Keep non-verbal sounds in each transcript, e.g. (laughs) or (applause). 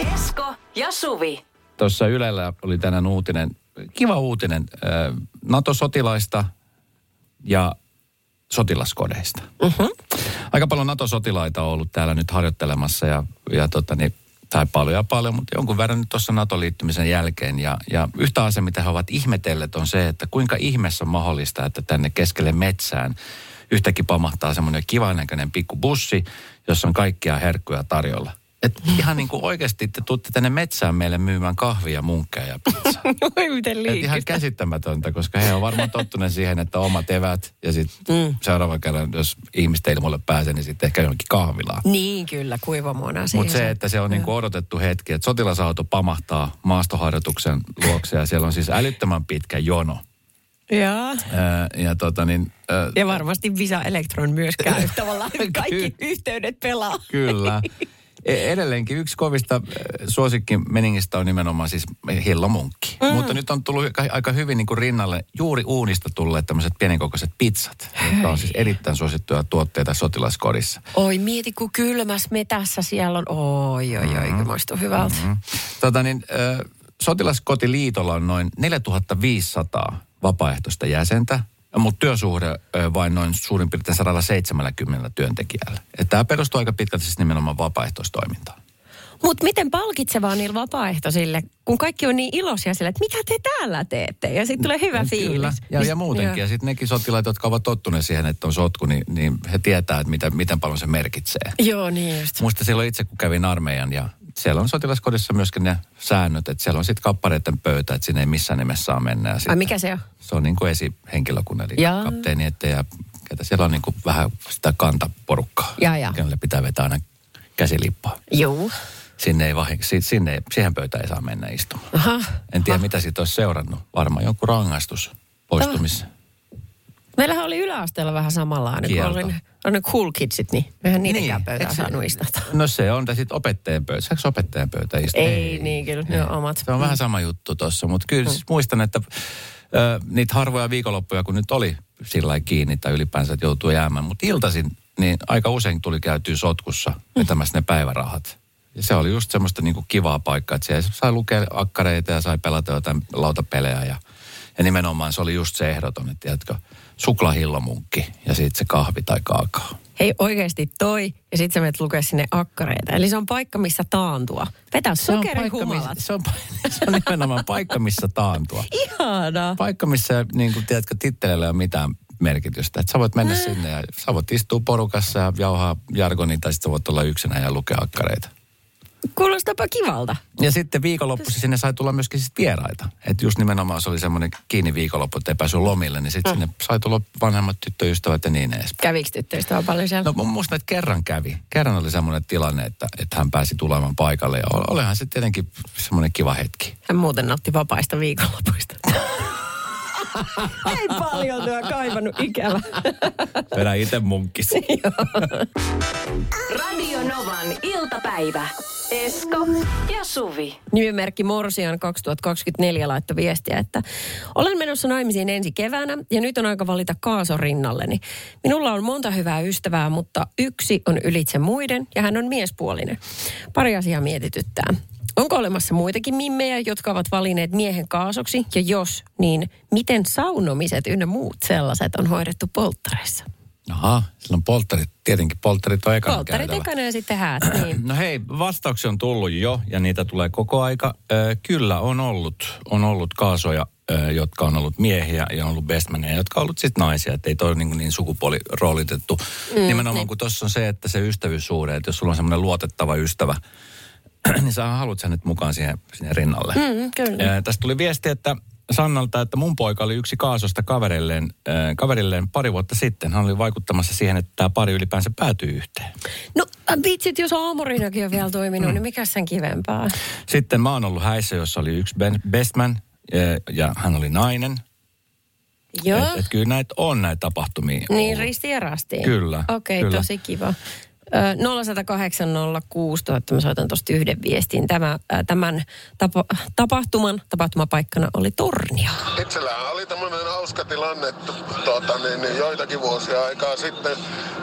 Esko ja Suvi. Tuossa Ylellä oli tänään uutinen, kiva uutinen NATO-sotilaista ja sotilaskodeista. Uh-huh. Aika paljon NATO-sotilaita on ollut täällä nyt harjoittelemassa ja, ja tota niin, tai paljon ja paljon, mutta jonkun verran nyt tuossa NATO-liittymisen jälkeen. Ja, ja yhtä asia, mitä he ovat ihmetelleet, on se, että kuinka ihmeessä on mahdollista, että tänne keskelle metsään yhtäkkiä pamahtaa semmoinen kivan näköinen pikku bussi, jossa on kaikkia herkkuja tarjolla. Et ihan niin kuin oikeasti te tuutte tänne metsään meille myymään kahvia, munkkeja ja pizzaa. (laughs) Oi miten Et ihan käsittämätöntä, koska he on varmaan tottuneet siihen, että omat evät ja sitten mm. seuraavan kerran, jos ihmisten ilmoille pääsee, niin sitten ehkä johonkin kahvilaan. Niin kyllä, kuivamuona. Mutta se, että se on niinku odotettu hetki, että sotilasauto pamahtaa maastoharjoituksen luokse ja siellä on siis älyttömän pitkä jono. Joo. Ää, ja tota niin, ää, Ja varmasti Visa Electron myös käy (laughs) tavallaan. Kaikki yhteydet pelaa. Kyllä. E- Edelleenkin yksi kovista äh, suosikkimeningistä on nimenomaan siis hillomunkki. Mm. Mutta nyt on tullut aika- hyvin niin kuin rinnalle juuri uunista tulleet tämmöiset pienikokoiset pizzat, jotka on siis erittäin suosittuja tuotteita sotilaskodissa. Oi mieti, kun kylmässä metässä siellä on. Oi, oi, oi, mm. maistuu hyvältä. Mm. Tota niin, äh, sotilaskotiliitolla on noin 4500 vapaaehtoista jäsentä, mutta työsuhde vain noin suurin piirtein 170 työntekijällä. Tämä perustuu aika pitkälti siis nimenomaan vapaaehtoistoimintaan. Mutta miten palkitsevaa niillä vapaaehtoisille, kun kaikki on niin iloisia sille, että mitä te täällä teette? Ja sitten tulee hyvä fiilis. Kyllä, ja, ja muutenkin. Ja joo. sitten nekin sotilaat, jotka ovat tottuneet siihen, että on sotku, niin, niin he tietää, että mitä, miten paljon se merkitsee. Joo, niin just. Muista silloin itse, kun kävin armeijan ja siellä on sotilaskodissa myöskin ne säännöt, että siellä on sitten kappareiden pöytä, että sinne ei missään nimessä saa mennä. Ja Ai sitten mikä se on? Se on niin kuin esihenkilökunnan, eli Jaa. kapteeni eteen ja ketä siellä on niin kuin vähän sitä kantaporukkaa, jaa. kenelle pitää vetää aina käsilippaa. Joo. Sinne ei vahin, si- sinne, ei- siihen pöytään ei saa mennä istumaan. Aha. En tiedä, mitä siitä olisi seurannut. Varmaan jonkun rangaistus poistumis. Meillähän oli yläasteella vähän samanlainen, kun Kielto. oli ne, oli ne cool kidsit, niin mehän niidenkään pöytään eikö se- saanut istata. No se on, tai sitten opettajan pöytä. Saako opettajan pöytä istua? Ei, niin kyllä, ne on omat. Se on vähän sama juttu tuossa, mutta kyllä Mm. siis muistan, että ö, niitä harvoja viikonloppuja, kun nyt oli sillä kiinni tai ylipäänsä, että joutuu jäämään. Mutta iltaisin, niin aika usein tuli käytyä sotkussa vetämässä ne päivärahat. Ja se oli just semmoista niinku kivaa paikkaa, että siellä sai lukea akkareita ja sai pelata jotain lautapelejä. Ja, ja nimenomaan se oli just se ehdoton, että tiedätkö, suklaahillomunkki ja sitten se kahvi tai kaakao. Hei oikeasti toi, ja sitten sä menet lukea sinne akkareita. Eli se on paikka, missä taantua. Vetää Se on, paikka, sokerihumalat. missä, se, on, (laughs) se on nimenomaan paikka, missä taantua. Ihanaa. paikka, missä niin kuin, tiedätkö, tittelellä ei ole mitään merkitystä. Että sä voit mennä sinne ja sä voit istua porukassa ja jauhaa jargonia tai sitten sä voit olla yksinä ja lukea akkareita. Kuulostaapa kivalta. Ja sitten viikonloppuisin sinne sai tulla myöskin sit vieraita. Että just nimenomaan se oli semmoinen kiinni viikonloppu, että ei päässyt lomille, niin sitten sinne sai tulla vanhemmat tyttöystävät ja niin edespäin. Kävikö tyttöistä paljon siellä? No musta että kerran kävi. Kerran oli semmoinen tilanne, että, että hän pääsi tulemaan paikalle ja ol- olihan se tietenkin semmoinen kiva hetki. Hän muuten nautti vapaista viikonlopuista. (laughs) (laughs) Ei paljon työ kaivannut ikävä. (laughs) Vedä itse munkkis. (laughs) Radio Novan iltapäivä. Esko ja Suvi. Nimimerkki Morsian 2024 laittoi viestiä, että olen menossa naimisiin ensi keväänä ja nyt on aika valita kaaso rinnalleni. Minulla on monta hyvää ystävää, mutta yksi on ylitse muiden ja hän on miespuolinen. Pari asiaa mietityttää. Onko olemassa muitakin mimmejä, jotka ovat valinneet miehen kaasoksi? Ja jos, niin miten saunomiset ynnä muut sellaiset on hoidettu polttareissa? Aha, silloin polttarit, tietenkin polttarit on ekana Polttarit ekana ja sitten häät, niin. (clears throat) No hei, vastauksia on tullut jo ja niitä tulee koko aika. Ö, kyllä on ollut, on ollut kaasoja, ö, jotka on ollut miehiä ja on ollut bestmaneja, jotka on ollut sitten naisia. Että ei toi niin, niin sukupuoliroolitettu. Mm, Nimenomaan kun tuossa on se, että se ystävyyssuhde, että jos sulla on semmoinen luotettava ystävä, (clears throat) niin sä haluat sen nyt mukaan siihen, siihen rinnalle. Mm, kyllä. Ja tästä tuli viesti, että Sannalta, että mun poika oli yksi kaasosta kaverilleen, äh, kaverilleen pari vuotta sitten. Hän oli vaikuttamassa siihen, että tämä pari ylipäänsä päätyy yhteen. No Äh, Vitsit, jos aamurinakin on vielä toiminut, niin mikä sen kivempää? Sitten mä oon ollut häissä, jossa oli yksi ben- bestman ja, ja hän oli nainen. Joo. Et, et kyllä näitä on näitä tapahtumia Niin, risti ja rastiin. Kyllä, Okei, kyllä. tosi kiva. Ö, 0108 06000, mä soitan tuosta yhden viestin. Tämä, tämän tapa, tapahtuman, tapahtumapaikkana oli Tornio. Itsellähän oli tämmöinen hauska tilanne, tuota, niin, niin, joitakin vuosia aikaa sitten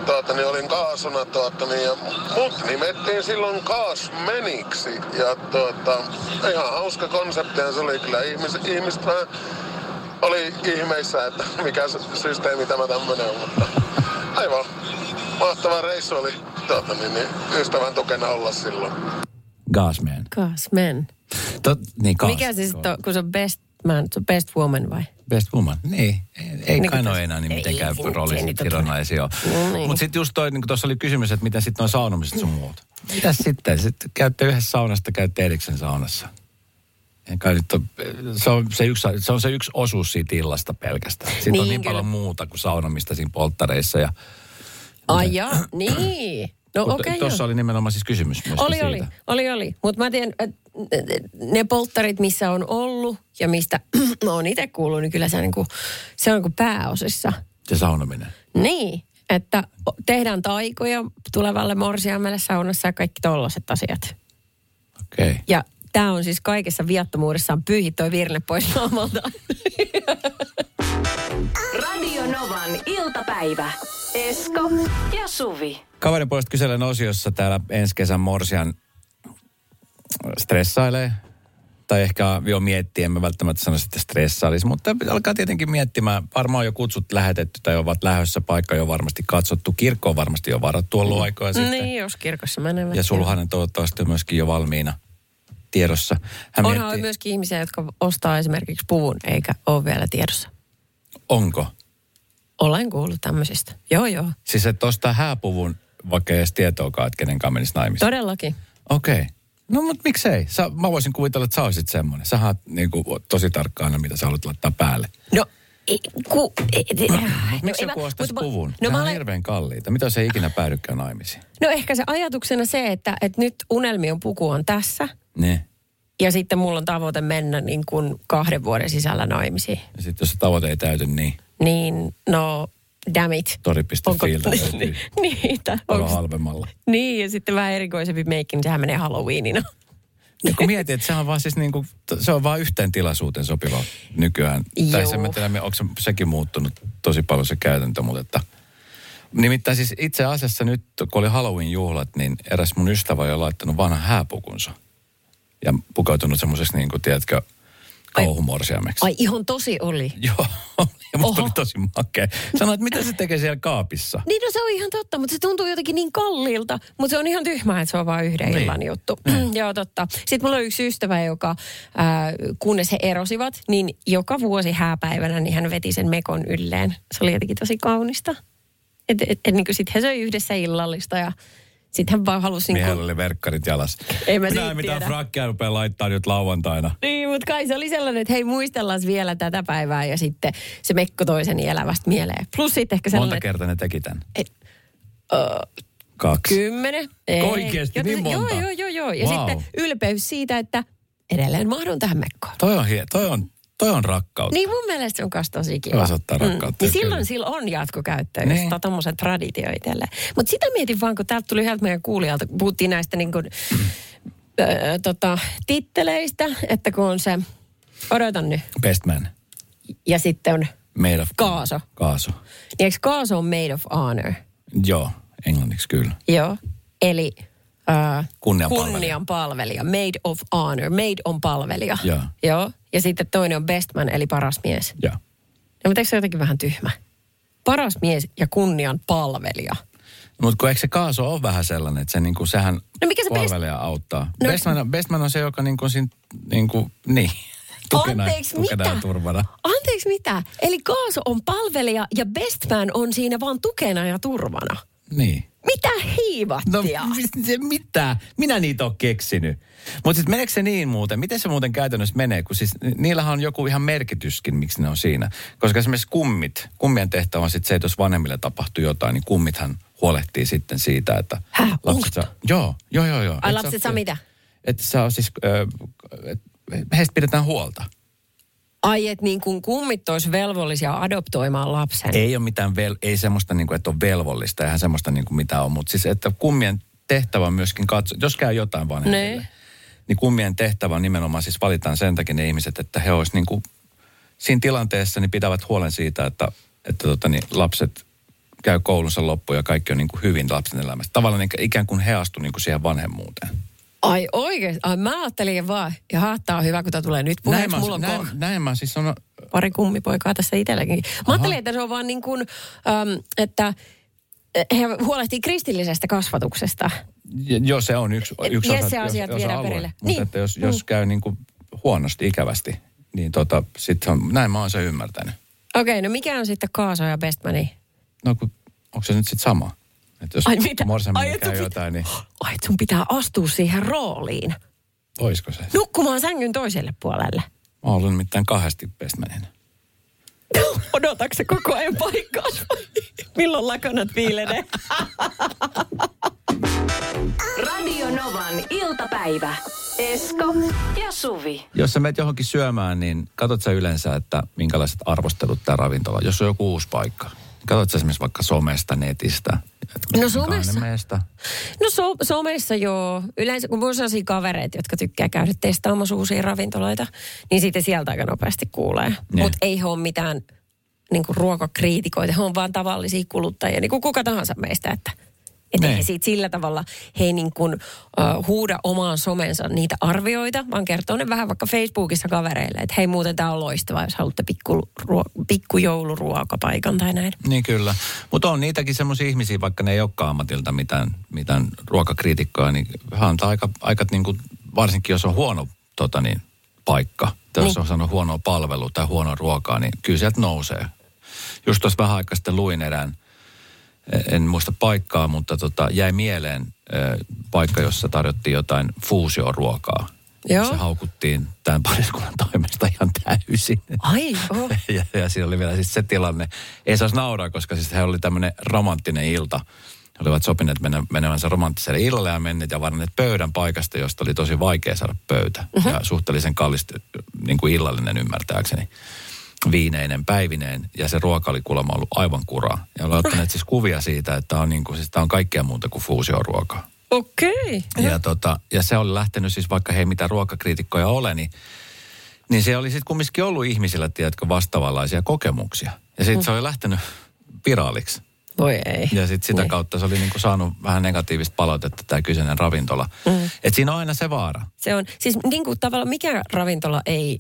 tuota, niin olin kaasuna tuota, niin, ja mut nimettiin silloin kaasmeniksi. Ja tuota, ihan hauska konsepti ja se oli kyllä ihmis, ihmiset vähän oli ihmeissä, että mikä systeemi tämä tämmöinen on, mutta aivan mahtava reissu oli tuota, niin, niin, ystävän tukena olla silloin. Gasman. Gasman. Tot, niin, gas, Mikä se sitten on, kun se on best man, se on best woman vai? Best woman. Niin, ei, ei Niin kai tässä- enää niin ei, mitenkään nyt on sidonnaisia ole. No niin. Mutta sitten just toi, niin tuossa oli kysymys, että miten sitten noin saunomiset sun muut. Mitäs sitten? Sitten käytte yhdessä saunasta, käytte erikseen saunassa. Ja kai nyt on, se, on se, yksi, se on se yksi osuus siitä illasta pelkästään. Siitä Niin, on niin kyllä. paljon muuta kuin saunomista siinä polttareissa. Ja, Ai jaa, niin. No okei, okay, Tuossa oli nimenomaan siis kysymys Oli, siitä. oli, oli, oli. Mutta mä tiedän, että ne polttarit, missä on ollut ja mistä (clears throat) mä oon itse kuullut, niin kyllä se on, niin kuin, se on niin kuin pääosissa. Se saunominen. Niin, että tehdään taikoja tulevalle morsiamelle saunassa ja kaikki tollaset asiat. Okei. Okay. Ja tämä on siis kaikessa viattomuudessaan pyyhi toi virne pois naamalta. (laughs) Radio Novan iltapäivä. Esko ja Suvi. Kaverin puolesta kyselen osiossa täällä ensi kesän morsian stressailee. Tai ehkä jo miettii, en mä välttämättä sano, että stressailisi, mutta alkaa tietenkin miettimään. Varmaan on jo kutsut lähetetty tai ovat lähdössä, paikka jo varmasti katsottu. Kirkko on varmasti jo varattu ollut aikoja sitten. niin, jos kirkossa menevät. Ja sulhanen toivottavasti on myöskin jo valmiina tiedossa. Hän Onhan miettii, myöskin ihmisiä, jotka ostaa esimerkiksi puvun eikä ole vielä tiedossa. onko? Olen kuullut tämmöisistä. Joo, joo. Siis että ostaa hääpuvun, vaikka ei edes tietoakaan, että kenen kanssa menisi naimisiin. Todellakin. Okei. Okay. No mutta miksei? Sä, mä voisin kuvitella, että sä olisit semmoinen. Sä oot niinku, tosi tarkkaan aina, mitä sä haluat laittaa päälle. No, ei, ku, ei, ei, Miksi ei joku ostaisi puvun? No, No, mä on olen, hirveän kalliita. Mitä jos ei ikinä päädykään naimisiin? no ehkä se ajatuksena se, että, että nyt unelmion puku on tässä. Niin. Ja sitten mulla on tavoite mennä niin kuin kahden vuoden sisällä naimisiin. Ja sitten jos se tavoite ei täyty, niin Niin, no, damn it. tori.fiiltä (laughs) löytyy Niitä. Onks, halvemmalla. niin, ja sitten vähän erikoisempi meikki, niin sehän menee Halloweenina. Ja kun mietin, että se on vaan siis niinku, se on vaan yhteen tilaisuuteen sopiva nykyään. Tai Joo. se, mä tiedän, onko se, sekin muuttunut tosi paljon se käytäntö, mutta että Nimittäin siis itse asiassa nyt, kun oli Halloween-juhlat, niin eräs mun ystävä oli laittanut vanhan hääpukunsa. Ja pukeutunut semmoiseksi, niin kuin, tiedätkö, kauhumorsiameksi. Ai ihan tosi oli. (laughs) Joo, ja musta Oho. oli tosi makea. Sanoin, että mitä se tekee siellä kaapissa? Niin no se on ihan totta, mutta se tuntuu jotenkin niin kalliilta. Mutta se on ihan tyhmää, että se on vain yhden Niin. illan juttu. (clears throat) Joo, totta. Sitten mulla on yksi ystävä, joka ää, kunnes he erosivat, niin joka vuosi hääpäivänä niin hän veti sen mekon ylleen. Se oli jotenkin tosi kaunista. Että et, et, niin sitten he söi yhdessä illallista ja sitten hän vaan halusi... Niin Miehellä oli verkkarit jalas. Ei mä Minä en mitään frakkia rupea laittaa nyt lauantaina. Niin, mutta kai se oli sellainen, että hei muistellaan vielä tätä päivää ja sitten se mekko toiseni elävästä mieleen. Plus sitten ehkä sellainen, Monta kertaa ne teki tämän? että ö, Kaksi. Kymmenen. Ei. Oikeesti niin monta? Joo, joo, joo. joo. Ja Vau. sitten ylpeys siitä, että edelleen mahdun tähän mekkoon. Toi on, hie, toi on, toi on rakkautta. Niin mun mielestä se on kas tosi kiva. Osoittaa rakkautta, Niin kyllä. silloin sillä on jatkokäyttöä, Niin. jos niin. tommosen traditio itselleen. Mutta sitä mietin vaan, kun täältä tuli yhdeltä meidän kuulijalta, kun puhuttiin näistä niin kuin, öö, (clears throat) tota, titteleistä, että kun on se, odotan nyt, Best man. ja sitten on, Made of... Kaaso. Kaaso. niin eikö Kaaso on made of honor? Joo, englanniksi kyllä. Joo. Eli äh, Kunnianpalvelija. kunnianpalvelija. Made of honor. Made on palvelija. Joo. Joo. Ja sitten toinen on best man, eli paras mies. Joo. No, mutta eikö se jotenkin vähän tyhmä? Paras mies ja kunnian palvelija. Mutta kun eikö se kaaso ole vähän sellainen, että se niinku, sehän No mikä se best- palvelija auttaa. No- Bestman, on, Bestman on se, joka niinku, siinä, niinku, niin, (laughs) tukena, Anteeksi, tukena mitä? ja turvana. Anteeksi, mitä? Eli Kaaso on palvelija ja best man on siinä vaan tukena ja turvana. Niin. Mitä No hiivattia? mi- mitä? Minä niitä on keksinyt. Mutta sitten meneekö se niin muuten? Miten se muuten käytännössä menee? Kun siis niillähän on joku ihan merkityskin, miksi ne on siinä. Koska esimerkiksi kummit, kummien tehtävä on sitten se, että jos vanhemmille tapahtuu jotain, niin kummithan huolehtii sitten siitä, että Häh, onko? saa... Joo, joo, joo. joo. Ai Et lapset saa mitä? Että saa siis, et heistä pidetään huolta. Ai, että niin kuin kummit olisi velvollisia adoptoimaan lapsen. Ei ole mitään, vel, ei semmoista niin kuin, että on velvollista, eihän semmoista niin kuin mitä on, mutta siis että kummien tehtävä on myöskin katsoa, jos käy jotain vanhemmille, Ne. niin kummien tehtävä on nimenomaan siis valitaan sen takia ne ihmiset, että he olisivat niin kuin, siinä tilanteessa niin pitävät huolen siitä, että, että tota, niin lapset käy koulunsa loppuun ja kaikki on niin kuin hyvin lapsen elämässä. Tavallaan ikään kuin he astu niin kuin siihen vanhemmuuteen. Ai oikein? Ai mä ajattelin vaan, ja tää on hyvä, kun tää tulee nyt Näin puheeksi. mä, Mulla on näin, ko- näin mä siis on, pari kummipoikaa tässä itselläkin. Mä ajattelin, että se on vaan niin kuin, äm, että he huolehtii kristillisestä kasvatuksesta. Ja- Joo, se on yksi, Et yksi vie osa, se jos- asiat jos viedään perille. Mutta Niin. että jos, jos käy niin kuin huonosti, ikävästi, niin tota, sit on, näin mä oon se ymmärtänyt. Okei, no mikä on sitten Kaaso ja Bestmani? No kun, onko se nyt sitten sama? Että jos Ai mitä? morsiamille et käy jotain, niin Ai, et sun pitää astua siihen rooliin. oisko se? Nukkumaan sängyn toiselle puolelle. Mä ollut nimittäin kahdesti bestmanin. (laughs) Odotatko se koko ajan paikkaa? (laughs) Milloin lakanat viilenee? Radio Novan iltapäivä. Esko ja Suvi. Jos sä menet johonkin syömään, niin katsot sä yleensä, että minkälaiset arvostelut tämä ravintola, jos on joku uusi paikka. Katsot sä esimerkiksi vaikka somesta, netistä. No somessa-. No so, somessa joo. Yleensä kun on sellaisia kavereita, jotka tykkää käydä testaamassa uusia ravintoloita, niin sitten sieltä aika nopeasti kuulee. Niin. Mutta ei he ole mitään niin kuin ruokakriitikoita, he on vaan tavallisia kuluttajia, niin kuin kuka tahansa meistä, että että Niin. he siitä sillä tavalla, he ei niin kuin, uh, huuda omaan somensa niitä arvioita, vaan kertoo ne vähän vaikka Facebookissa kavereille, että hei muuten tämä on loistavaa, jos haluatte pikku, ruo, pikkujouluruokapaikan tai näin. Niin kyllä. Mutta on niitäkin semmoisia ihmisiä, vaikka ne ei olekaan ammatilta mitään, mitään ruokakriitikkoja, niin antaa aika, aika niin kuin, varsinkin jos on huono tota niin, paikka, tai jos Niin. on sanonut huono palvelu tai huono ruokaa, niin kyllä sieltä nousee. Just tuossa vähän aikaa sitten luin erään, en muista paikkaa, mutta tota, jäi mieleen paikka, jossa tarjottiin jotain fuusioruokaa. Joo. Se haukuttiin tämän pariskunnan toimesta ihan täysin. Ai, oh. (laughs) Ja, ja siinä oli vielä siis se tilanne. Ei saisi nauraa, koska siis he oli tämmöinen romanttinen ilta. He olivat sopineet mennä, menevänsä romanttiselle illalle ja menneet ja varanneet pöydän paikasta, josta oli tosi vaikea saada pöytä. Uh-huh. Ja suhteellisen kallista niin kuin illallinen ymmärtääkseni viineinen, päivineen. Ja se ruoka oli kuulemma ollut aivan kuraa. Ja oli ottaneet siis kuvia siitä, että on, niin kuin, siis tää on kaikkea muuta kuin fuusioruokaa. okei. Ja, tota, ja se oli lähtenyt siis, vaikka he ei mitään ruokakriitikkoja ole, niin, niin se oli sitten kumminkin ollut ihmisillä, tiedätkö, vastaavanlaisia kokemuksia. Ja sitten se oli lähtenyt viraaliksi. Voi ei. Ja sitten sitä Niin. kautta se oli niinku saanut vähän negatiivista palautetta tämä kyseinen ravintola. Mm. Et siinä on aina se vaara. Se on, siis niin kuin tavallaan mikä ravintola ei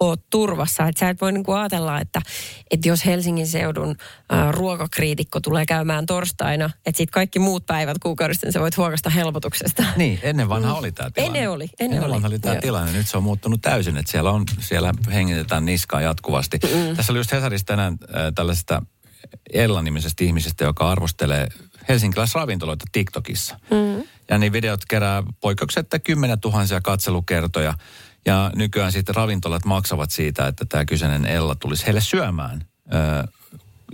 ole turvassa. Että sä et voi niin kuin ajatella, että, että jos Helsingin seudun ää, ruokakriitikko tulee käymään torstaina, että sitten kaikki muut päivät kuukaudesta niin sä voit huokasta helpotuksesta. Niin, ennen vanha oli tämä tilanne. Ennen oli, ennen oli. vanha oli tämä Joo. tilanne. Nyt se on muuttunut täysin, että siellä, on, siellä hengitetään niskaa jatkuvasti. Mm. Tässä oli just Hesarissa tänään äh, tällaisesta Ella-nimisestä ihmisestä, joka arvostelee helsinkiläisravintoloita TikTokissa. Mm. Ja niin videot kerää poikkeuksetta kymmenen tuhansia katselukertoja. Ja nykyään sitten ravintolat maksavat siitä, että tämä kyseinen Ella tulisi heille syömään.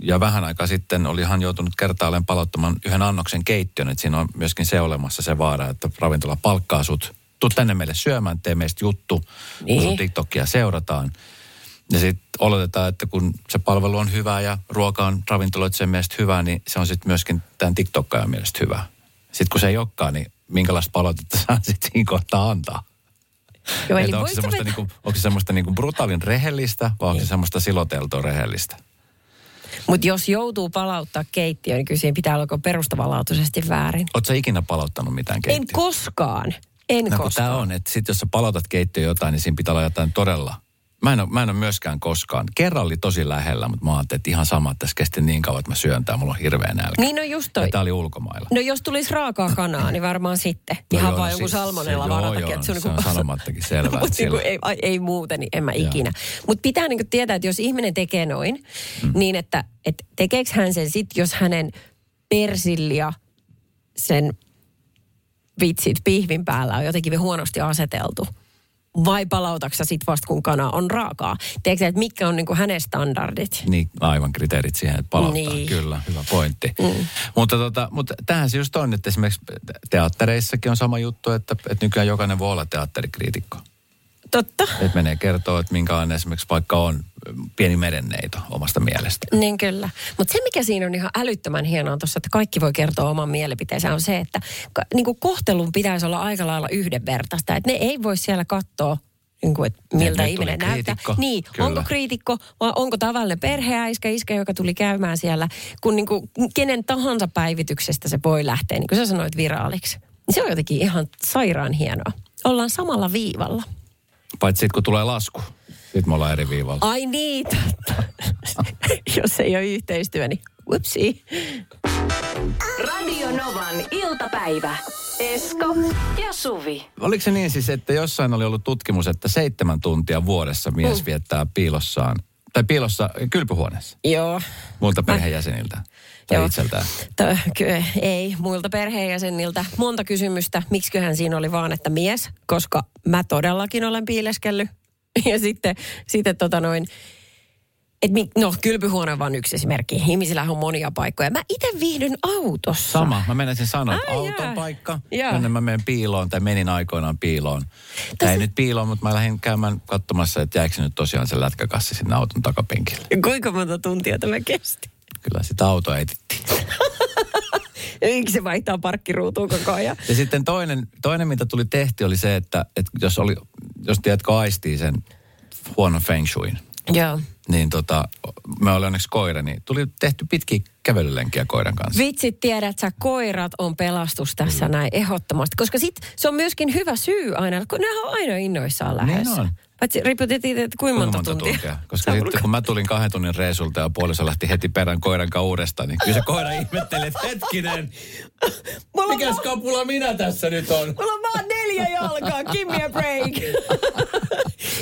Ja vähän aikaa sitten oli hän joutunut kertaalleen palauttamaan yhden annoksen keittiön. Että siinä on myöskin se olemassa se vaara, että ravintola palkkaa sut. Tuu tänne meille syömään, tee meistä juttu, niin. kun sun Niin. TikTokia seurataan. Ja sitten oletetaan, että kun se palvelu on hyvä ja ruoka on ravintoloitsen mielestä hyvä, niin se on sitten myöskin tämän TikTokkaajan mielestä hyvä. Sitten kun se ei olekaan, niin minkälaista palautetta (laughs) saa sitten siinä kohtaa antaa? Joo, eli onko, se semmoista, niinku, onko se semmoista niinku brutaalin rehellistä vai onko se semmoista siloteltua rehellistä? Mutta jos joutuu palauttaa keittiöön, niin kyllä siinä pitää olla perustavanlaatuisesti väärin. Oletko ikänä palauttanut mitään En keittiöä? koskaan. En No koskaan. tämä on, että sit jos sä palautat keittiöön jotain, niin siinä pitää olla jotain todella. Mä en, ole, mä en ole myöskään koskaan. Kerran oli tosi lähellä, mutta mä ajattelin, että ihan sama, että tässä kesti niin kauan, että mä syön tää, mulla on hirveä nälkä. Niin no just toi. Ja tää oli ulkomailla. No jos tulisi raakaa kanaa, niin varmaan sitten. No Ihan joo, vaan no joku siis- salmonella varatakin. joo, että se on, se on niinku- sanomattakin (laughs) selvää, Mut että niinku, sillä- ei, ei muuten, niin en mä Joo. ikinä. Mutta pitää niinku tietää, että jos ihminen tekee noin, mm. niin että et tekeekö hän sen sitten, jos hänen persilja sen vitsit pihvin päällä on jotenkin huonosti aseteltu? Vai palautaksa sit vasta kun kana on raakaa? Tiedätkö, että mitkä on niinku hänen standardit? Niin, aivan kriteerit siihen, että palauttaa. Niin. Kyllä, hyvä pointti. Mm. Mutta, tota, mutta tähän se just on, että esimerkiksi teattereissakin on sama juttu, että, että nykyään jokainen voi olla teatterikriitikko. Totta. Että menee kertoo, että minkälainen esimerkiksi vaikka on pieni merenneito omasta mielestä. Niin kyllä. Mutta se, mikä siinä on ihan älyttömän hienoa tuossa, että kaikki voi kertoa oman mielipiteensä, on se, että niin kuin kohtelun pitäisi olla aika lailla yhdenvertaista. Että ne ei voi siellä katsoa niin kuin, että miltä nyt ihminen näyttää. kriitikko. Niin, Kyllä. onko kriitikko vai onko tavallinen perheäiskä, iskä, joka tuli käymään siellä, kun niin kuin, kenen tahansa päivityksestä se voi lähteä, niin kuin sä sanoit viraaliksi. Se on jotenkin ihan sairaan hienoa. Ollaan samalla viivalla. Paitsi sitten kun tulee lasku, sitten me ollaan eri viivalla. Ai niin, totta. (laughs) Jos ei ole yhteistyö, niin whoopsie. Radio Novan iltapäivä. Esko ja Suvi. Oliko se niin siis, että jossain oli ollut tutkimus, että seitsemän tuntia vuodessa mies viettää piilossaan, tai piilossa kylpyhuoneessa Joo. muilta perheenjäseniltä tai Joo. itseltään? Tö, ky- ei, muilta perheenjäseniltä. Monta kysymystä. Miksiköhän siinä oli vaan, että mies, koska mä todellakin olen piileskellyt. (laughs) Ja sitten, sitten tota noin, et mi, no kylpyhuone on vain yksi esimerkki. Ihmisillä on monia paikkoja. Mä itse viihdyn autossa. Sama. Mä menisin sanoa, että auton jaa. paikka, jonne mä menen piiloon, tai menin aikoinaan piiloon. Tai ei nyt piiloon, mutta mä lähdin käymään katsomassa, että jäikö se nyt tosiaan se lätkäkassi sinne auton takapenkille. (laughs) Kuinka monta tuntia tämä kesti? Kyllä sitä autoa etittiin. Miksi (laughs) se vaihtaa parkkiruutuun koko ajan? Ja sitten toinen, toinen mitä tuli tehty, oli se, että, että jos, oli, jos tiedätkö aistii sen huonon feng shuin, Joo. Niin tota, mä olin onneksi koira, niin tuli tehty pitkiä kävelylenkiä koiran kanssa. Vitsit tiedät sä, koirat on pelastus tässä näin ehdottomasti. Koska sit se on myöskin hyvä syy aina, kun ne on aina innoissaan lähdössä. Niin on. Paitsi riipputettiin, että kuinka monta, tuntia. Koska Sä sitten kun mä tulin kahden tunnin reisulta ja puoliso lähti heti perään koiran kanssa uudestaan, niin kyllä se koira (laughs) ihmetteli, että hetkinen, mikä skapula minä tässä nyt on? mulla on vaan neljä jalkaa, give me a break. (laughs)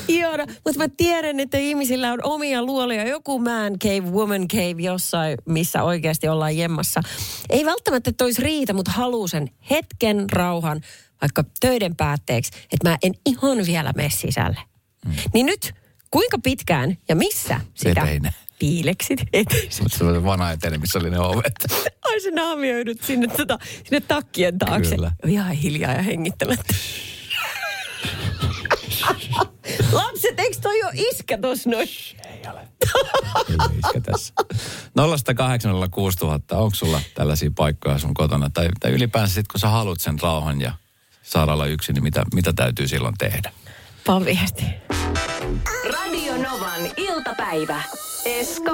Ihana, mutta mä tiedän, että ihmisillä on omia luolia. Joku man cave, woman cave jossain, missä oikeasti ollaan jemmassa. Ei välttämättä tois riitä, mutta haluu sen hetken rauhan, vaikka töiden päätteeksi, että mä en ihan vielä mene sisälle. Mm. Niin nyt, kuinka pitkään ja missä sitä Eteinen. piileksit? Mutta se vanha eteinen, missä oli ne ovet. Ai sä naamioidut sinne, tota, sinne takkien taakse. Kyllä. Ihan hiljaa ja hengittämättä. (laughs) Lapset, eikö toi ole iskä tossa noin? Ei iskä tässä. 0806000, onko sulla tällaisia paikkoja sun kotona? Tai, tai ylipäänsä sitten, kun sä haluat sen rauhan ja saada olla yksin, niin mitä, mitä täytyy silloin tehdä? Vaan viesti. Radio Novan iltapäivä. Esko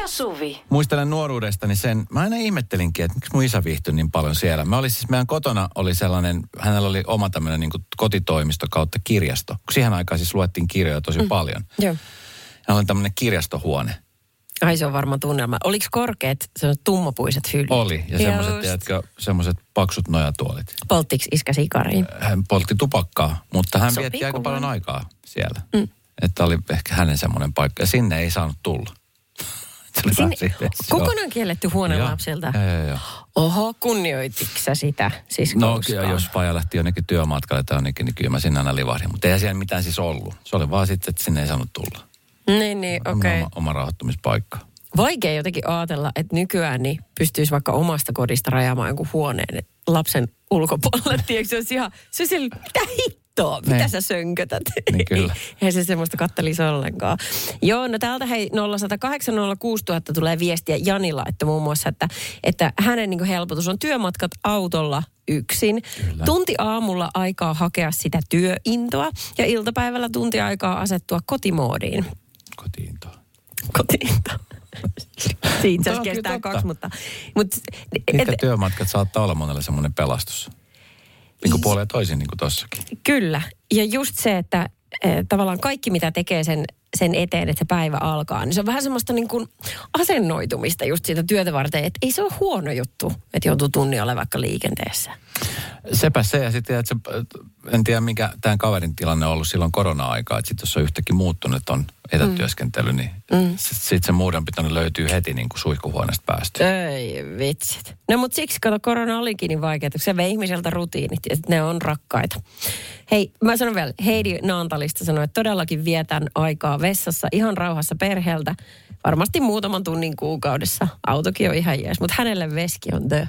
ja Suvi. Muistelen nuoruudestani sen, mä aina ihmettelinkin, että miksi mun isä viihtyi niin paljon siellä. Mä olin siis, meidän kotona oli sellainen, hänellä oli oma tämmöinen niin kotitoimisto kautta kirjasto. Kun siihen aikaan siis luettiin kirjoja tosi mm. paljon. Joo. Ja oli tämmöinen kirjastohuone. Ai se on varmaan tunnelma. Oliko korkeat sellaiset tummapuiset hyllyt? Oli. Ja semmoiset, tiedätkö, semmoiset paksut nojatuolit. Polttiko iskä sikariin? Hän poltti tupakkaa, mutta hän Sopii vietti aika kuvaan. paljon aikaa siellä. Mm. Että oli ehkä hänen semmoinen paikka. Ja sinne ei saanut tulla. (laughs) Sinne, kokonaan kielletty huone Joo. lapsilta. Joo, joo, joo. Oho, kunnioititko sitä? Siis No koskaan? kyllä, jos paja lähti jonnekin työmatkalle tai jonnekin, niin kyllä mä sinne aina livahdin. Mutta ei siellä mitään siis ollut. Se oli vaan sitten, että sinne ei saanut tulla. Niin, niin, okei. Okay. Oma, oma rauhoittumispaikka. Vaikea jotenkin ajatella, että nykyään niin pystyisi vaikka omasta kodista rajaamaan jonkun huoneen lapsen ulkopuolelle. (laughs) Tiedätkö, se olisi ihan, se olisi mitä hittoa, mitä Niin. sä sönkötät? Niin kyllä. (laughs) Ei se semmoista kattelisi ollenkaan. Joo, no täältä hei 0108 06000 tulee viestiä Janilla, että muun muassa, että, että hänen niin helpotus on työmatkat autolla yksin. Kyllä. Tunti aamulla aikaa hakea sitä työintoa ja iltapäivällä tunti aikaa asettua kotimoodiin. Kotiin tuo. Kotiinto. Siitä Mutta (laughs) se kestää totta. kaksi, mutta... mutta et, työmatkat saattaa olla monelle semmoinen pelastus. Niin puoleen toisin, niin kuin tossakin. kyllä. Ja just se, että eh, tavallaan kaikki, mitä tekee sen, sen eteen, että se päivä alkaa, niin se on vähän semmoista niin kuin asennoitumista just siitä työtä varten. Että ei se ole huono juttu, että joutuu tunnin olemaan vaikka liikenteessä. Sepä se, ja sitten että se, en tiedä mikä tämän kaverin tilanne on ollut silloin korona-aikaa, että sitten jos on yhtäkkiä muuttunut, että on etätyöskentely, niin mm. sitten se muudenpito löytyy heti niin kuin suihkuhuoneesta päästä. Ei vitsit. No mutta siksi kato, korona olikin niin vaikeaa, kun se vei ihmiseltä rutiinit ja sit ne on rakkaita. Hei, mä sanon vielä, Heidi Naantalista sanoi, että todellakin vietän aikaa vessassa ihan rauhassa perheeltä. Varmasti muutaman tunnin kuukaudessa. Autokin on ihan jees, mutta hänelle veski on the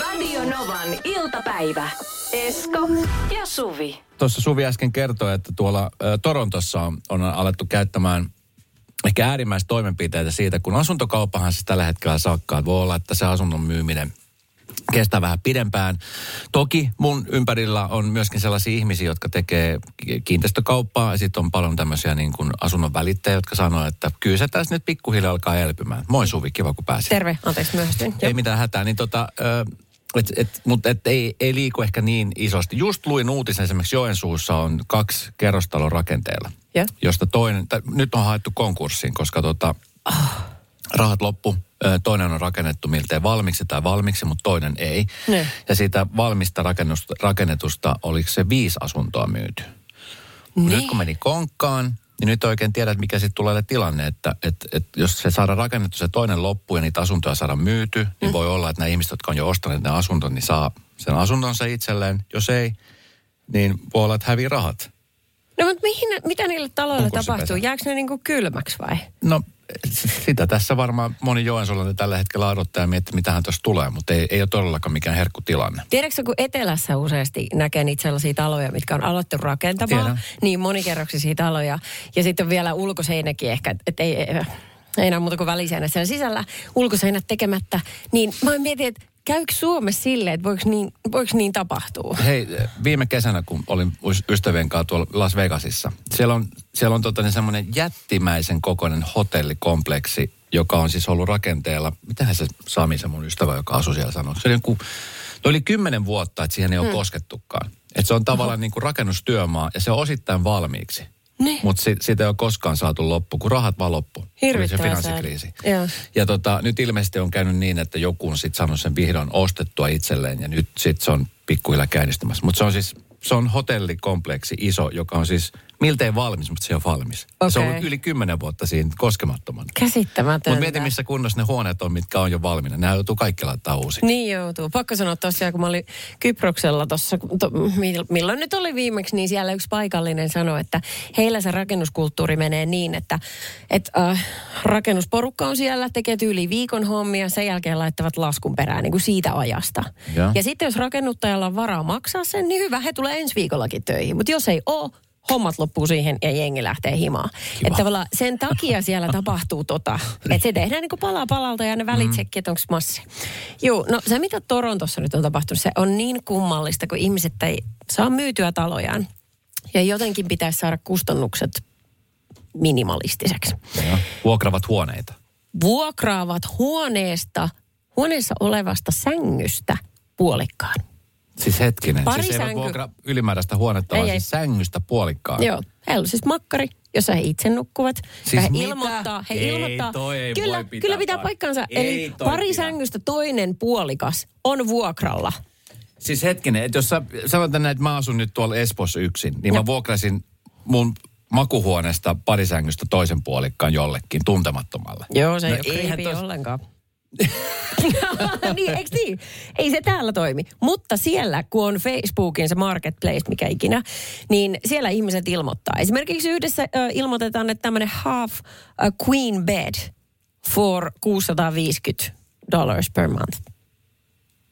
Radio Novan iltapäivä. Esko ja Suvi. Tuossa Suvi äsken kertoi, että tuolla ä, Torontossa on, on alettu käyttämään ehkä äärimmäistä toimenpiteitä siitä, kun asuntokauppahan siis tällä hetkellä sakkaa. Voi olla, että se asunnon myyminen kestää vähän pidempään. Toki mun ympärillä on myöskin sellaisia ihmisiä, jotka tekee kiinteistökauppaa ja sitten on paljon tämmöisiä niin kuin asunnon välittäjiä, jotka sanoo, että kyllä se tässä nyt pikkuhiljaa alkaa elpymään. Moi Suvi, kiva kun pääsit. Terve, anteeksi myöhästyin. Ei mitään hätää, niin tota, et, et, mutta et ei, ei liiku ehkä niin isosti. Just luin uutisen, esimerkiksi Joensuussa on kaksi kerrostalon rakenteella, Ja? josta toinen, t- nyt on haettu konkurssiin, koska tota, rahat loppu. Toinen on rakennettu miltei valmiiksi tai valmiiksi, mutta toinen ei. Ne. Ja siitä valmista rakennusta, rakennetusta, oliko se viisi asuntoa myyty. Ne. Nyt kun meni konkkaan, niin nyt oikein tiedät, mikä sitten tulee tilanne, että et, et jos se saadaan rakennettu se toinen loppu ja niitä asuntoja saadaan myyty, niin voi olla, että nämä ihmiset, jotka on jo ostaneet ne asuntot, niin saa sen asuntonsa itselleen. Jos ei, niin voi olla, että hävii rahat. No mutta mihin, mitä niille taloille tapahtuu? Jääkö ne niinku kylmäksi vai? No sitä tässä varmaan moni Joensuulainen tällä hetkellä odottaa ja miettii, mitähän tuossa tulee, mutta ei, ei ole todellakaan mikään herkkutilanne. Tiedätkö, kun etelässä useasti näkee niitä sellaisia taloja, mitkä on aloittu rakentamaan, Tiedän. niin monikerroksisia taloja, ja sitten on vielä ulkoseinäkin ehkä, että ei, ei, ei enää muuta kuin väliseinä siellä sisällä, ulkoseinät tekemättä, niin mä mietin, että käykö Suomessa silleen, että voiko niin, voiko niin tapahtua? Hei, viime kesänä, kun olin ys- ystävien kanssa tuolla Las Vegasissa, siellä on, siellä on tota, niin semmoinen jättimäisen kokoinen hotellikompleksi, joka on siis ollut rakenteella. Mitähän se Sami, se mun ystävä, joka asui siellä, sanoi? Se oli, joku, no oli kymmenen vuotta, että siihen ei ole hmm. koskettukaan. Että se on tavallaan niin kuin rakennustyömaa ja se on osittain valmiiksi. Niin. Mutta si- siitä ei ole koskaan saatu loppu, kun rahat vaan loppu. Oli se Hirvittävä finanssikriisi. Joo. Ja tota, nyt ilmeisesti on käynyt niin, että joku on sitten saanut sen vihdoin ostettua itselleen ja nyt sitten se on pikkuhiljaa käynnistymässä. Mutta se on siis, se on hotellikompleksi iso, joka on siis miltei valmis, mutta se on valmis. Se on ollut yli kymmenen vuotta siinä koskemattomana. Käsittämätöntä. Mutta mieti, missä kunnossa ne huoneet on, mitkä on jo valmiina. Nämä joutuu kaikki laittaa uusiksi. Niin joutuu. Pakko sanoa tosiaan, kun mä olin Kyproksella tuossa, to, mil- milloin nyt oli viimeksi, niin siellä yksi paikallinen sanoi, että heillä se rakennuskulttuuri menee niin, että, että äh, rakennusporukka on siellä, tekee yli viikon hommia, sen jälkeen laittavat laskun perään niin kuin siitä ajasta. Ja. ja sitten jos rakennuttajalla on varaa maksaa sen, niin hyvä, he tulee ensi viikollakin töihin. Mutta jos ei ole, hommat loppuu siihen ja jengi lähtee himaan. Että tavallaan sen takia siellä tapahtuu tota, että se tehdään niin kuin pala palalta ja ne välit mm. että onko massi. Joo, no se mitä Torontossa nyt on tapahtunut, se on niin kummallista, kun ihmiset ei saa myytyä talojaan. Ja jotenkin pitäisi saada kustannukset minimalistiseksi. Ja vuokravat huoneita. Vuokraavat huoneesta, huoneessa olevasta sängystä puolikkaan. Siis hetkinen. Pari siis sänky. vuokra ylimääräistä huonetta, Ei, vaan ei. siis sängystä puolikkaan. Joo, heillä on siis makkari, jossa he itse nukkuvat. Siis he mitä? ilmoittaa, he Ei, ilmoittaa. toi ei kyllä, voi pitää kyllä pitää paikkansa. Ei Eli pari pidä. sängystä toinen puolikas on vuokralla. Siis hetkinen, että jos sä sanotaan näin, että mä asun nyt tuolla Espoossa yksin, niin Joo. mä vuokrasin mun makuhuoneesta parisängystä toisen puolikkaan jollekin tuntemattomalle. Joo, se ei No ole creepy tos- ollenkaan. (laughs) niin, eikö niin? Ei se täällä toimi. Mutta siellä, kun on Facebookin se marketplace, mikä ikinä, niin siellä ihmiset ilmoittaa. Esimerkiksi yhdessä ö, ilmoitetaan, että tämmöinen half a queen bed for 650 dollars per month.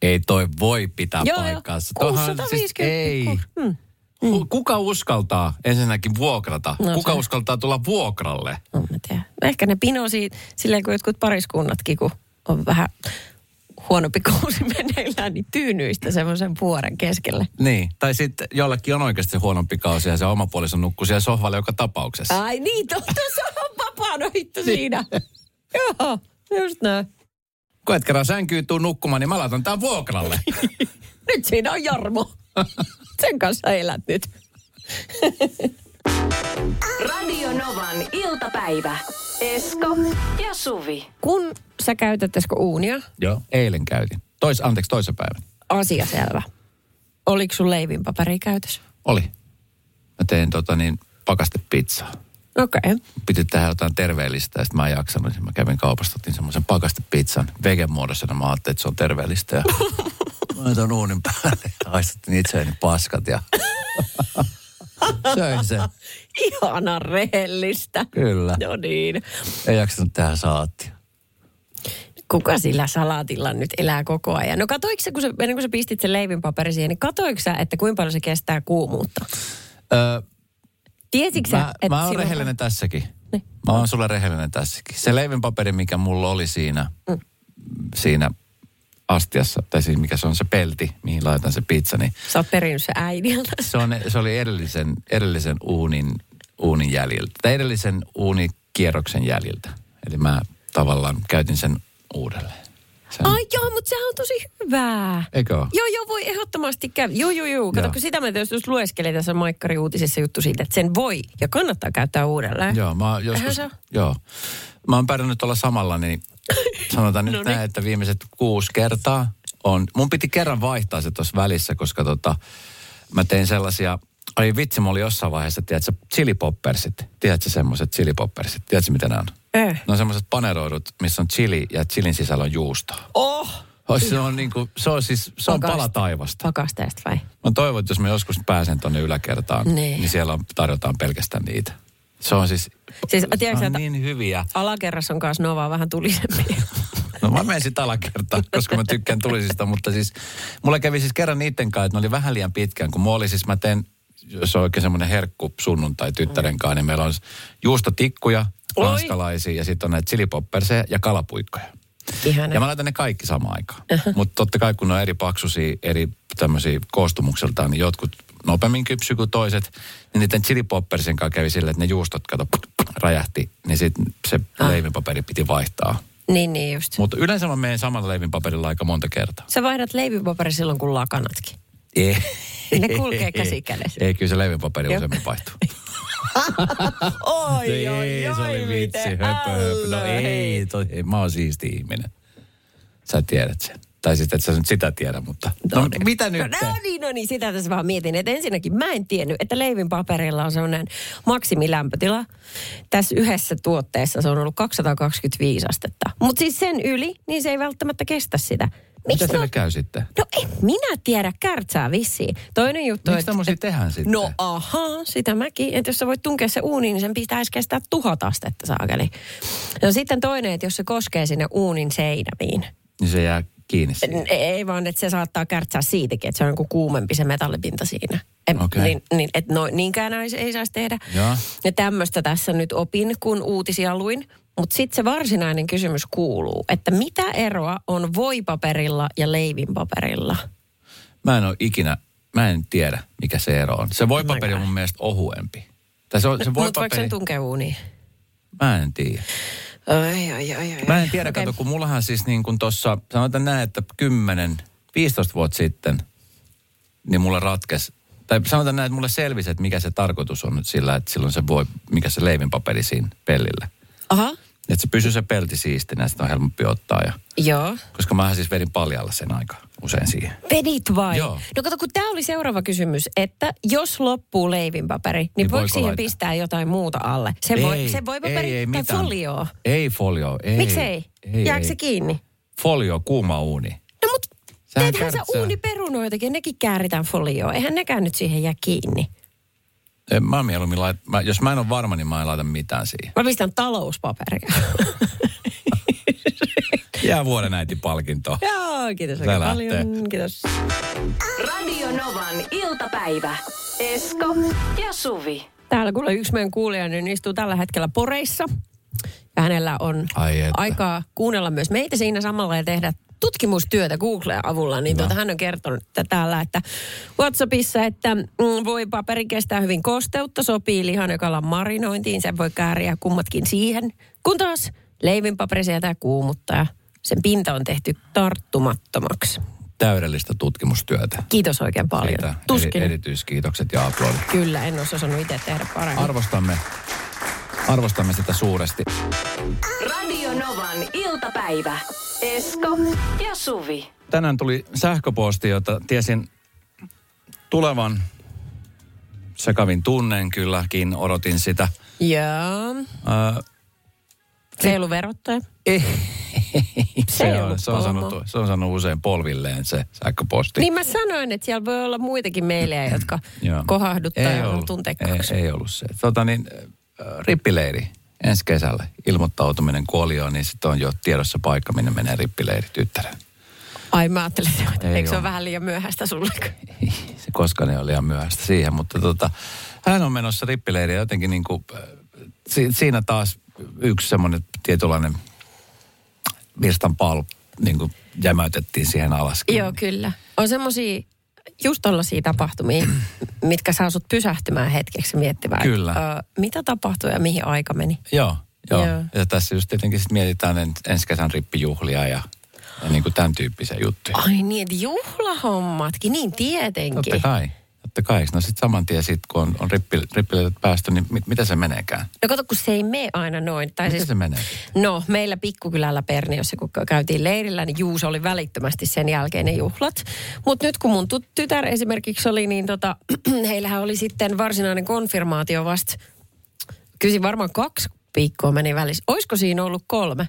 Ei toi voi pitää Joo, joo. paikkaansa. Toihan 650. ei. Hmm. Hu- Kuka uskaltaa ensinnäkin vuokrata? No Kuka se- uskaltaa tulla vuokralle? No, mä tiedän. Ehkä ne pinosi silleen, kun jotkut pariskunnatkin, kun on vähän huonompi (laughs) kausi meneillään, niin tyynyistä semmoisen vuoren keskelle. Niin, tai sitten jollekin on oikeasti huonompi kausi ja se oma puoliso nukkuu siellä sohvalle joka tapauksessa. Ai niin, totta, se on vapaana hitto siinä. (laughs) Joo, just näin. Kun et kerran sänkyy tuu nukkumaan, niin mä laitan tää vuokralle. (laughs) Nyt siinä on Jarmo. Sen kanssa elät nyt. Radio Novan iltapäivä. Esko ja Suvi. Kun sä käytät Esko uunia, Joo. Eilen käytin. Tois, anteeksi, toisen päivän. asia selvä. Oliko sun leivinpaperi käytössä? Oli. Mä tein tota niin, pakastepizzaa. Okei. Okay. Piti tehdä jotain terveellistä ja sitten mä en jaksanut. Niin Mä kävin kaupasta, otin semmoisen pakastepizzan vegan muodossa. ja Mä ajattelin, että se on terveellistä. Ja (laughs) mä laitan uunin päälle ja haistattiin itseäni paskat ja (laughs) (laughs) söin sen. Ihana rehellistä. Kyllä. No niin. Ei jaksanut tehdä saattia. Kuka sillä salaatilla nyt elää koko ajan? No katoiko sä, kun sä, ennen kuin sä pistit sen leivinpaperi siihen, niin katoiko sä, että kuinka paljon se kestää kuumuutta? Öö, Tiesitkö sä, mä, että mä oon rehellinen tässäkin. Niin. Mä oon sulle rehellinen tässäkin. Se leivinpaperi, mikä mulla oli siinä, Mm. siinä astiassa, tai siis mikä se on se pelti, mihin laitan se pizza, niin Sä oot perinnyt se äidiltä. se, on, se oli edellisen, edellisen uunin, uunin jäljiltä, tai edellisen uunikierroksen jäljiltä. Eli mä tavallaan käytin sen uudelleen. Sen, Ai joo, mutta sehän on tosi hyvää. Eikö oo? Joo, joo, voi ehdottomasti käydä. Joo, joo, joo. Kato, Joo. kun sitä mä jos just lueskelin tässä Maikkari-uutisessa juttu siitä, että sen voi ja kannattaa käyttää uudelleen. Joo, mä joskus, se ole? joo. Mä oon pärjännyt olla samalla, niin sanotaan nyt No niin. näin, että viimeiset kuusi kertaa on. Mun piti kerran vaihtaa se tuossa välissä, koska tota, mä tein sellaisia, ai vitsi, mä olin jossain vaiheessa, tiedätkö, chilipoppersit. Tiedätkö semmoiset chilipoppersit? Tiedätkö, mitä ne on? Eh. Ne on semmoiset paneroidut, missä on chili ja chilin sisällä on juustoa. Oh! Oh, se on niinku, se on siis, se on Pakast- pala taivasta. Pakasteesta vai? Mä toivon, että jos mä joskus pääsen tonne yläkertaan, Niin. niin, niin siellä on, tarjotaan pelkästään niitä. Se on siis, Siis, tiedätkö, on että niin hyviä. alakerras on kanssa Nova vähän tulisempi. (laughs) No mä menen sitten alakertaan, koska mä tykkään tulisista, mutta siis mulla kävi siis kerran niiden kanssa, että ne oli vähän liian pitkään, kun mulla oli siis, mä teen, jos on oikein semmoinen herkku sunnuntai tyttären kanssa, niin meillä on juustotikkuja, Oi. ranskalaisia ja sitten on näitä chilipopperseja ja kalapuikkoja. Ihana. Ja mä laitan ne kaikki samaan aikaan. Mutta totta kai kun ne on eri paksuisia, eri tämmöisiä koostumukseltaan, niin jotkut nopeammin kypsy kuin toiset, niin niiden chilipoppersin kanssa kävi silleen, että ne juustot, kato, räjähti, niin sitten se Ah. leivinpaperi piti vaihtaa. Niin, niin just. Mutta yleensä mä menen samalla leivinpaperilla aika monta kertaa. Sä vaihdat leivinpaperi silloin, kun lakanatkin. Ei. Ne kulkee käsi kädessä. Ei, kyllä se leivinpaperi useammin vaihtuu. (laughs) Oi, ei, se oli vitsi, höpö, höpö. No ei, toi, ei, mä oon siisti ihminen. Sä tiedät sen. Tai sitten et sä nyt sitä tiedä, mutta... No, mitä nyt? No niin, no niin, sitä tässä vaan mietin. Että ensinnäkin mä en tiennyt, että leivinpaperilla on semmoinen maksimilämpötila. Tässä yhdessä tuotteessa se on ollut 225 astetta. Mutta siis sen yli, niin se ei välttämättä kestä sitä. Mitä ne sille on- käy sitten? No en minä tiedä, kärtsää vissiin. Toinen juttu, Miksi että... tämmöisiä tehdään sitten? No ahaa, sitä mäkin. Että jos sä voit tunkea se uuniin, niin sen pitäisi kestää tuhat astetta saakeli. No sitten toinen, että jos se koskee sinne uunin seinämiin. Niin se jää kiinni siihen. N- Ei vaan, että se saattaa kärtsää siitäkin, että se on kuumempi se metallipinta siinä. En, Okei. Niin, niin, että no, niinkään ei, ei saisi tehdä. Joo. Ja tämmöistä tässä nyt opin, kun uutisia luin. Mutta sitten se varsinainen kysymys kuuluu, että mitä eroa on voipaperilla ja leivinpaperilla? Mä en ole ikinä, mä en tiedä, mikä se ero on. Se voipaperi on mun mielestä ohuempi. Tai se, on, se Mutta voiko voipaperi, sen tunkea uuniin? mä en tiedä. Ai, ai, ai, ai. Mä en tiedä, Okei. kato, kun mullahan siis niin kuin tossa, sanotaan näin, että 10, 15 vuotta sitten, niin mulla ratkes, tai sanotaan näin, että mulle selvisi, että mikä se tarkoitus on nyt sillä, että silloin se voi, mikä se leivinpaperi siinä pellillä. Aha, Että se pysyy se pelti siistinä, sitä on helpompi ottaa. Ja, joo. koska mä siis vedin paljalla sen aika usein siihen. Vedit vai? Joo. No kato, kun tämä oli seuraava kysymys, että jos loppuu leivinpaperi, niin, Niin voiko siihen laittaa? pistää jotain muuta alle? Se, voi, se voi paperi ei, ei tai mitään. folioa. Ei folio, ei. Miksei? Ei, Jääkö ei. se kiinni? folio, kuuma uuni. No mut teethän sä uuniperunoitakin, nekin kääritään folioon. Eihän nekään nyt siihen jää kiinni. En Mä mieluummin lait, mä, jos mä en ole varma, niin mä en laita mitään siihen. Mä pistän talouspaperia. (laughs) Jää vuoden äiti palkinto. Joo, kiitos oikein lähtee. paljon. Kiitos. Radio Novan iltapäivä. Esko ja Suvi. Täällä kuule yksi meidän kuulija niin istuu tällä hetkellä Poreissa. Ja hänellä on aikaa kuunnella myös meitä siinä samalla ja tehdä tutkimustyötä Googlen avulla, niin tuota, hän on kertonut että täällä, että Whatsappissa, että mm, voi paperi kestää hyvin kosteutta, sopii lihan joka marinointiin, sen voi kääriä kummatkin siihen, kun taas leivinpaperi sieltä kuumuttaa ja sen pinta on tehty tarttumattomaksi. Täydellistä tutkimustyötä. Kiitos oikein paljon. Siitä Tuskin. eri, erityiskiitokset ja aplodit. Kyllä, en olisi osannut itse tehdä paremmin. Arvostamme, arvostamme sitä suuresti. Radio Novan iltapäivä. Esko ja Suvi. Tänään tuli sähköposti, jota tiesin tulevan sekavin tunnen kylläkin, odotin sitä. Joo. Öö, Se ei ollut verottaja. ei, Se on, se, on sanonut, se on sanonut usein polvilleen se sähköposti. Niin mä sanoin, että siellä voi olla muitakin meilejä, jotka kohahduttaa ei ja on tunteekkaaksi. ei, ei ollut se. Tota niin, äh, rippileiri ensi kesällä ilmoittautuminen kuolioon, niin sitten on jo tiedossa paikka, minne menee rippileiri tyttären. Ai mä ajattelin, että Ei eikö se ole vähän liian myöhäistä sulle? Ei se koskaan ei ole liian myöhäistä siihen, mutta tota, hän on menossa rippileiriä jotenkin niin kuin, äh, si, siinä taas yksi semmoinen tietynlainen virstan paalu niin kuin jämäytettiin siihen alas. Joo, kyllä. On semmosia just tollaisia tapahtumia, (clears throat) mitkä saa sut pysähtymään hetkeksi miettimään, Kyllä. että, ö, mitä tapahtui ja mihin aika meni. Joo, joo. Joo. Ja tässä just tietenkin sit mietitään en, ensi kesän rippijuhlia ja, ja niin kuin tämän tyyppisiä juttuja. Ai niin, että juhlahommatkin, niin tietenkin. Totta kai. Totta kai. No sitten saman tien sit, kun on, on rippi, rippileirit päästy, niin mit, mitä se meneekään? No kato, kun se ei mene aina noin. Tai Miten siis, se menee? no, meillä pikkukylällä Perniössä, kun käytiin leirillä, niin Juus oli välittömästi sen jälkeen ne juhlat. Mutta nyt kun mun tytär esimerkiksi oli, niin tota, (clears throat) heillähän oli sitten varsinainen konfirmaatio vasta, kyllä siinä varmaan kaksi viikkoa meni välissä. Olisiko siinä ollut kolme?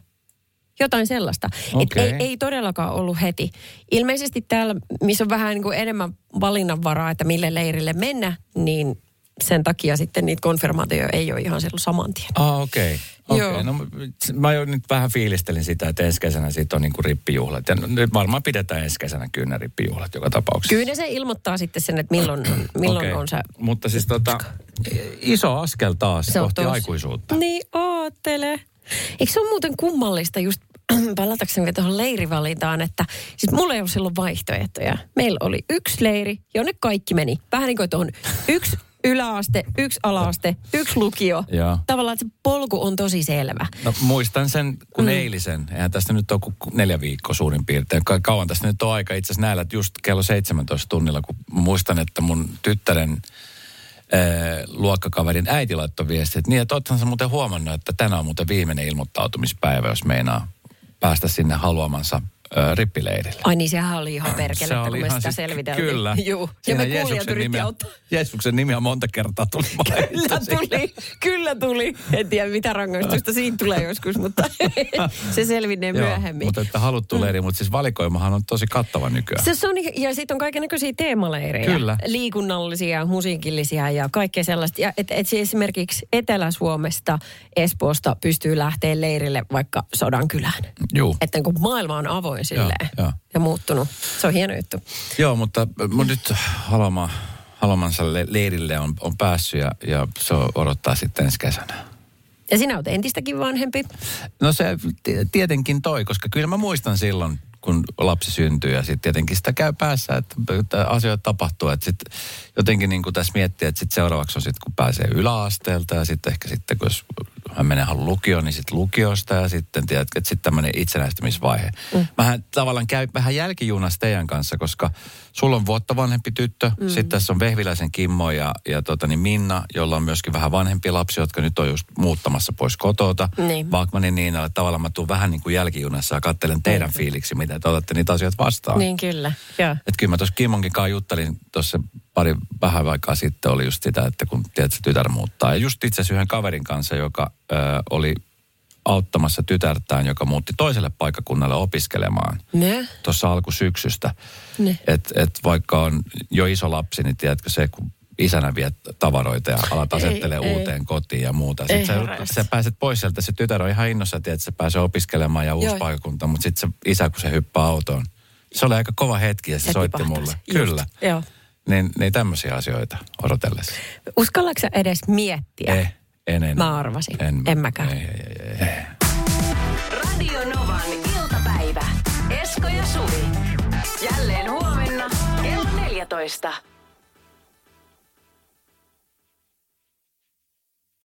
Jotain sellaista. Et Okei. ei, ei todellakaan ollut heti. Ilmeisesti täällä, missä on vähän niin kuin enemmän valinnanvaraa, että mille leirille mennä, niin sen takia sitten niitä konfirmaatioja ei ole ihan silloin saman tien. Ah, okei. Okay. Okay. No, mä jo nyt vähän fiilistelin sitä, että ensi kesänä siitä on niin kuin rippijuhlat. Ja nyt varmaan pidetään ensi kesänä ne rippijuhlat joka tapauksessa. Kyllä se ilmoittaa sitten sen, että milloin, on- (clears throat) milloin Okei. on se. Mutta siis tota, iso askel taas Se kohti tos- aikuisuutta. Niin, oottele. Eikö se ole muuten kummallista just (clears throat) palatakseni tuohon leirivalintaan, että siis mulla ei ole silloin vaihtoehtoja. Meillä oli yksi leiri, jonne kaikki meni. Vähän niin kuin, että on yksi yläaste, yksi alaaste, yksi lukio. Joo. Tavallaan, että se polku on tosi selvä. No, muistan sen kun mm. eilisen. Eihän tästä nyt ole kuin neljä viikkoa suurin piirtein. Ka- kauan tästä nyt on aika. Itse asiassa näillä että just kello 17 tunnilla, kun muistan, että mun tyttären äh, luokkakaverin äiti laittoi viestiä, että niin, että oothan sä muuten huomannut, että tänään on muuten viimeinen ilmoittautumispäivä, jos meinaa päästä sinne haluamansa äh, rippileirille. Ai niin, sehän oli ihan perkele, kun me sitä siis- selviteltiin. Kyllä. (laughs) Juu. Ja me kuulijat Jeesuksen yritti nimi, auttaa. Jeesuksen nimi on monta kertaa tullut (laughs) Kyllä tuli, kyllä tuli. En tiedä mitä rangaistusta siitä tulee joskus, mutta (laughs) se selvinnee Joo, myöhemmin. mutta että haluttu leiri, mutta siis valikoimahan on tosi kattava nykyään. Se, se on, ja sitten on kaikenlaisia teemaleirejä. Kyllä. Liikunnallisia, musiikillisia ja kaikkea sellaista. Ja et, et siis esimerkiksi Etelä-Suomesta, Espoosta pystyy lähteä leirille vaikka Sodankylään. Juu. Että kun maailma on avoin silleen joo. ja muuttunut. Se on hieno juttu. Joo, mutta mun nyt Haloma, Halomansa le- leirille on, on päässyt ja, ja se odottaa sitten ensi kesänä. Ja sinä olet entistäkin vanhempi. No se t- tietenkin toi, koska kyllä mä muistan silloin, kun lapsi syntyy ja sitten tietenkin sitä käy päässä, että, että asioita tapahtuu. Että sitten jotenkin niin kuin tässä miettii, että sitten seuraavaksi on sitten, kun pääsee yläasteelta ja sitten ehkä sitten, kun jos hän menee halu lukioon, niin sitten lukiosta ja sitten tiedätkö, että sitten tämmöinen itsenäistymisvaihe. Mm. Mähän tavallaan käy vähän jälkijunassa teidän kanssa, koska sulla on vuotta vanhempi tyttö, mm. sitten tässä on Vehviläisen Kimmo ja, ja tota, niin Minna, jolla on myöskin vähän vanhempi lapsi, jotka nyt on just muuttamassa pois kotota. Niin. Vakmanin Niinalle tavallaan mä tuun vähän niin kuin jälkijunassa ja katselen teidän Niin. fiiliksi, miten te otatte niitä asioita vastaan. Niin kyllä, joo. Että kyllä mä tuossa Kimmonkin kanssa juttelin tuossa pari vähän aikaa sitten oli just sitä, että kun tiedät, tytär muuttaa. Ja just itse asiassa yhden kaverin kanssa, joka ö, oli auttamassa tytärtään, joka muutti toiselle paikkakunnalle opiskelemaan Ne? tuossa alkusyksystä. Ne. Et, et vaikka on jo iso lapsi, niin tiedätkö se, kun isänä viet tavaroita ja alat asettelee ei. uuteen kotiin ja muuta. Ei Sitten sä, sä pääset pois sieltä, se tytär on ihan innossa, tiedät, että se pääsee opiskelemaan ja uusi Joo. paikkakunta, mutta sitten se isä, kun se hyppää autoon, se oli aika kova hetki ja se, Se soitti mulle. Just. Kyllä. Joo. Niin, niin tämmöisiä asioita odotellessa. Uskallatko sä edes miettiä? Eh, en, en. Mä arvasin. En mäkään. Ei, ei, ei, ei. Radio Novan iltapäivä. Esko ja Suvi. Jälleen huomenna kello 14.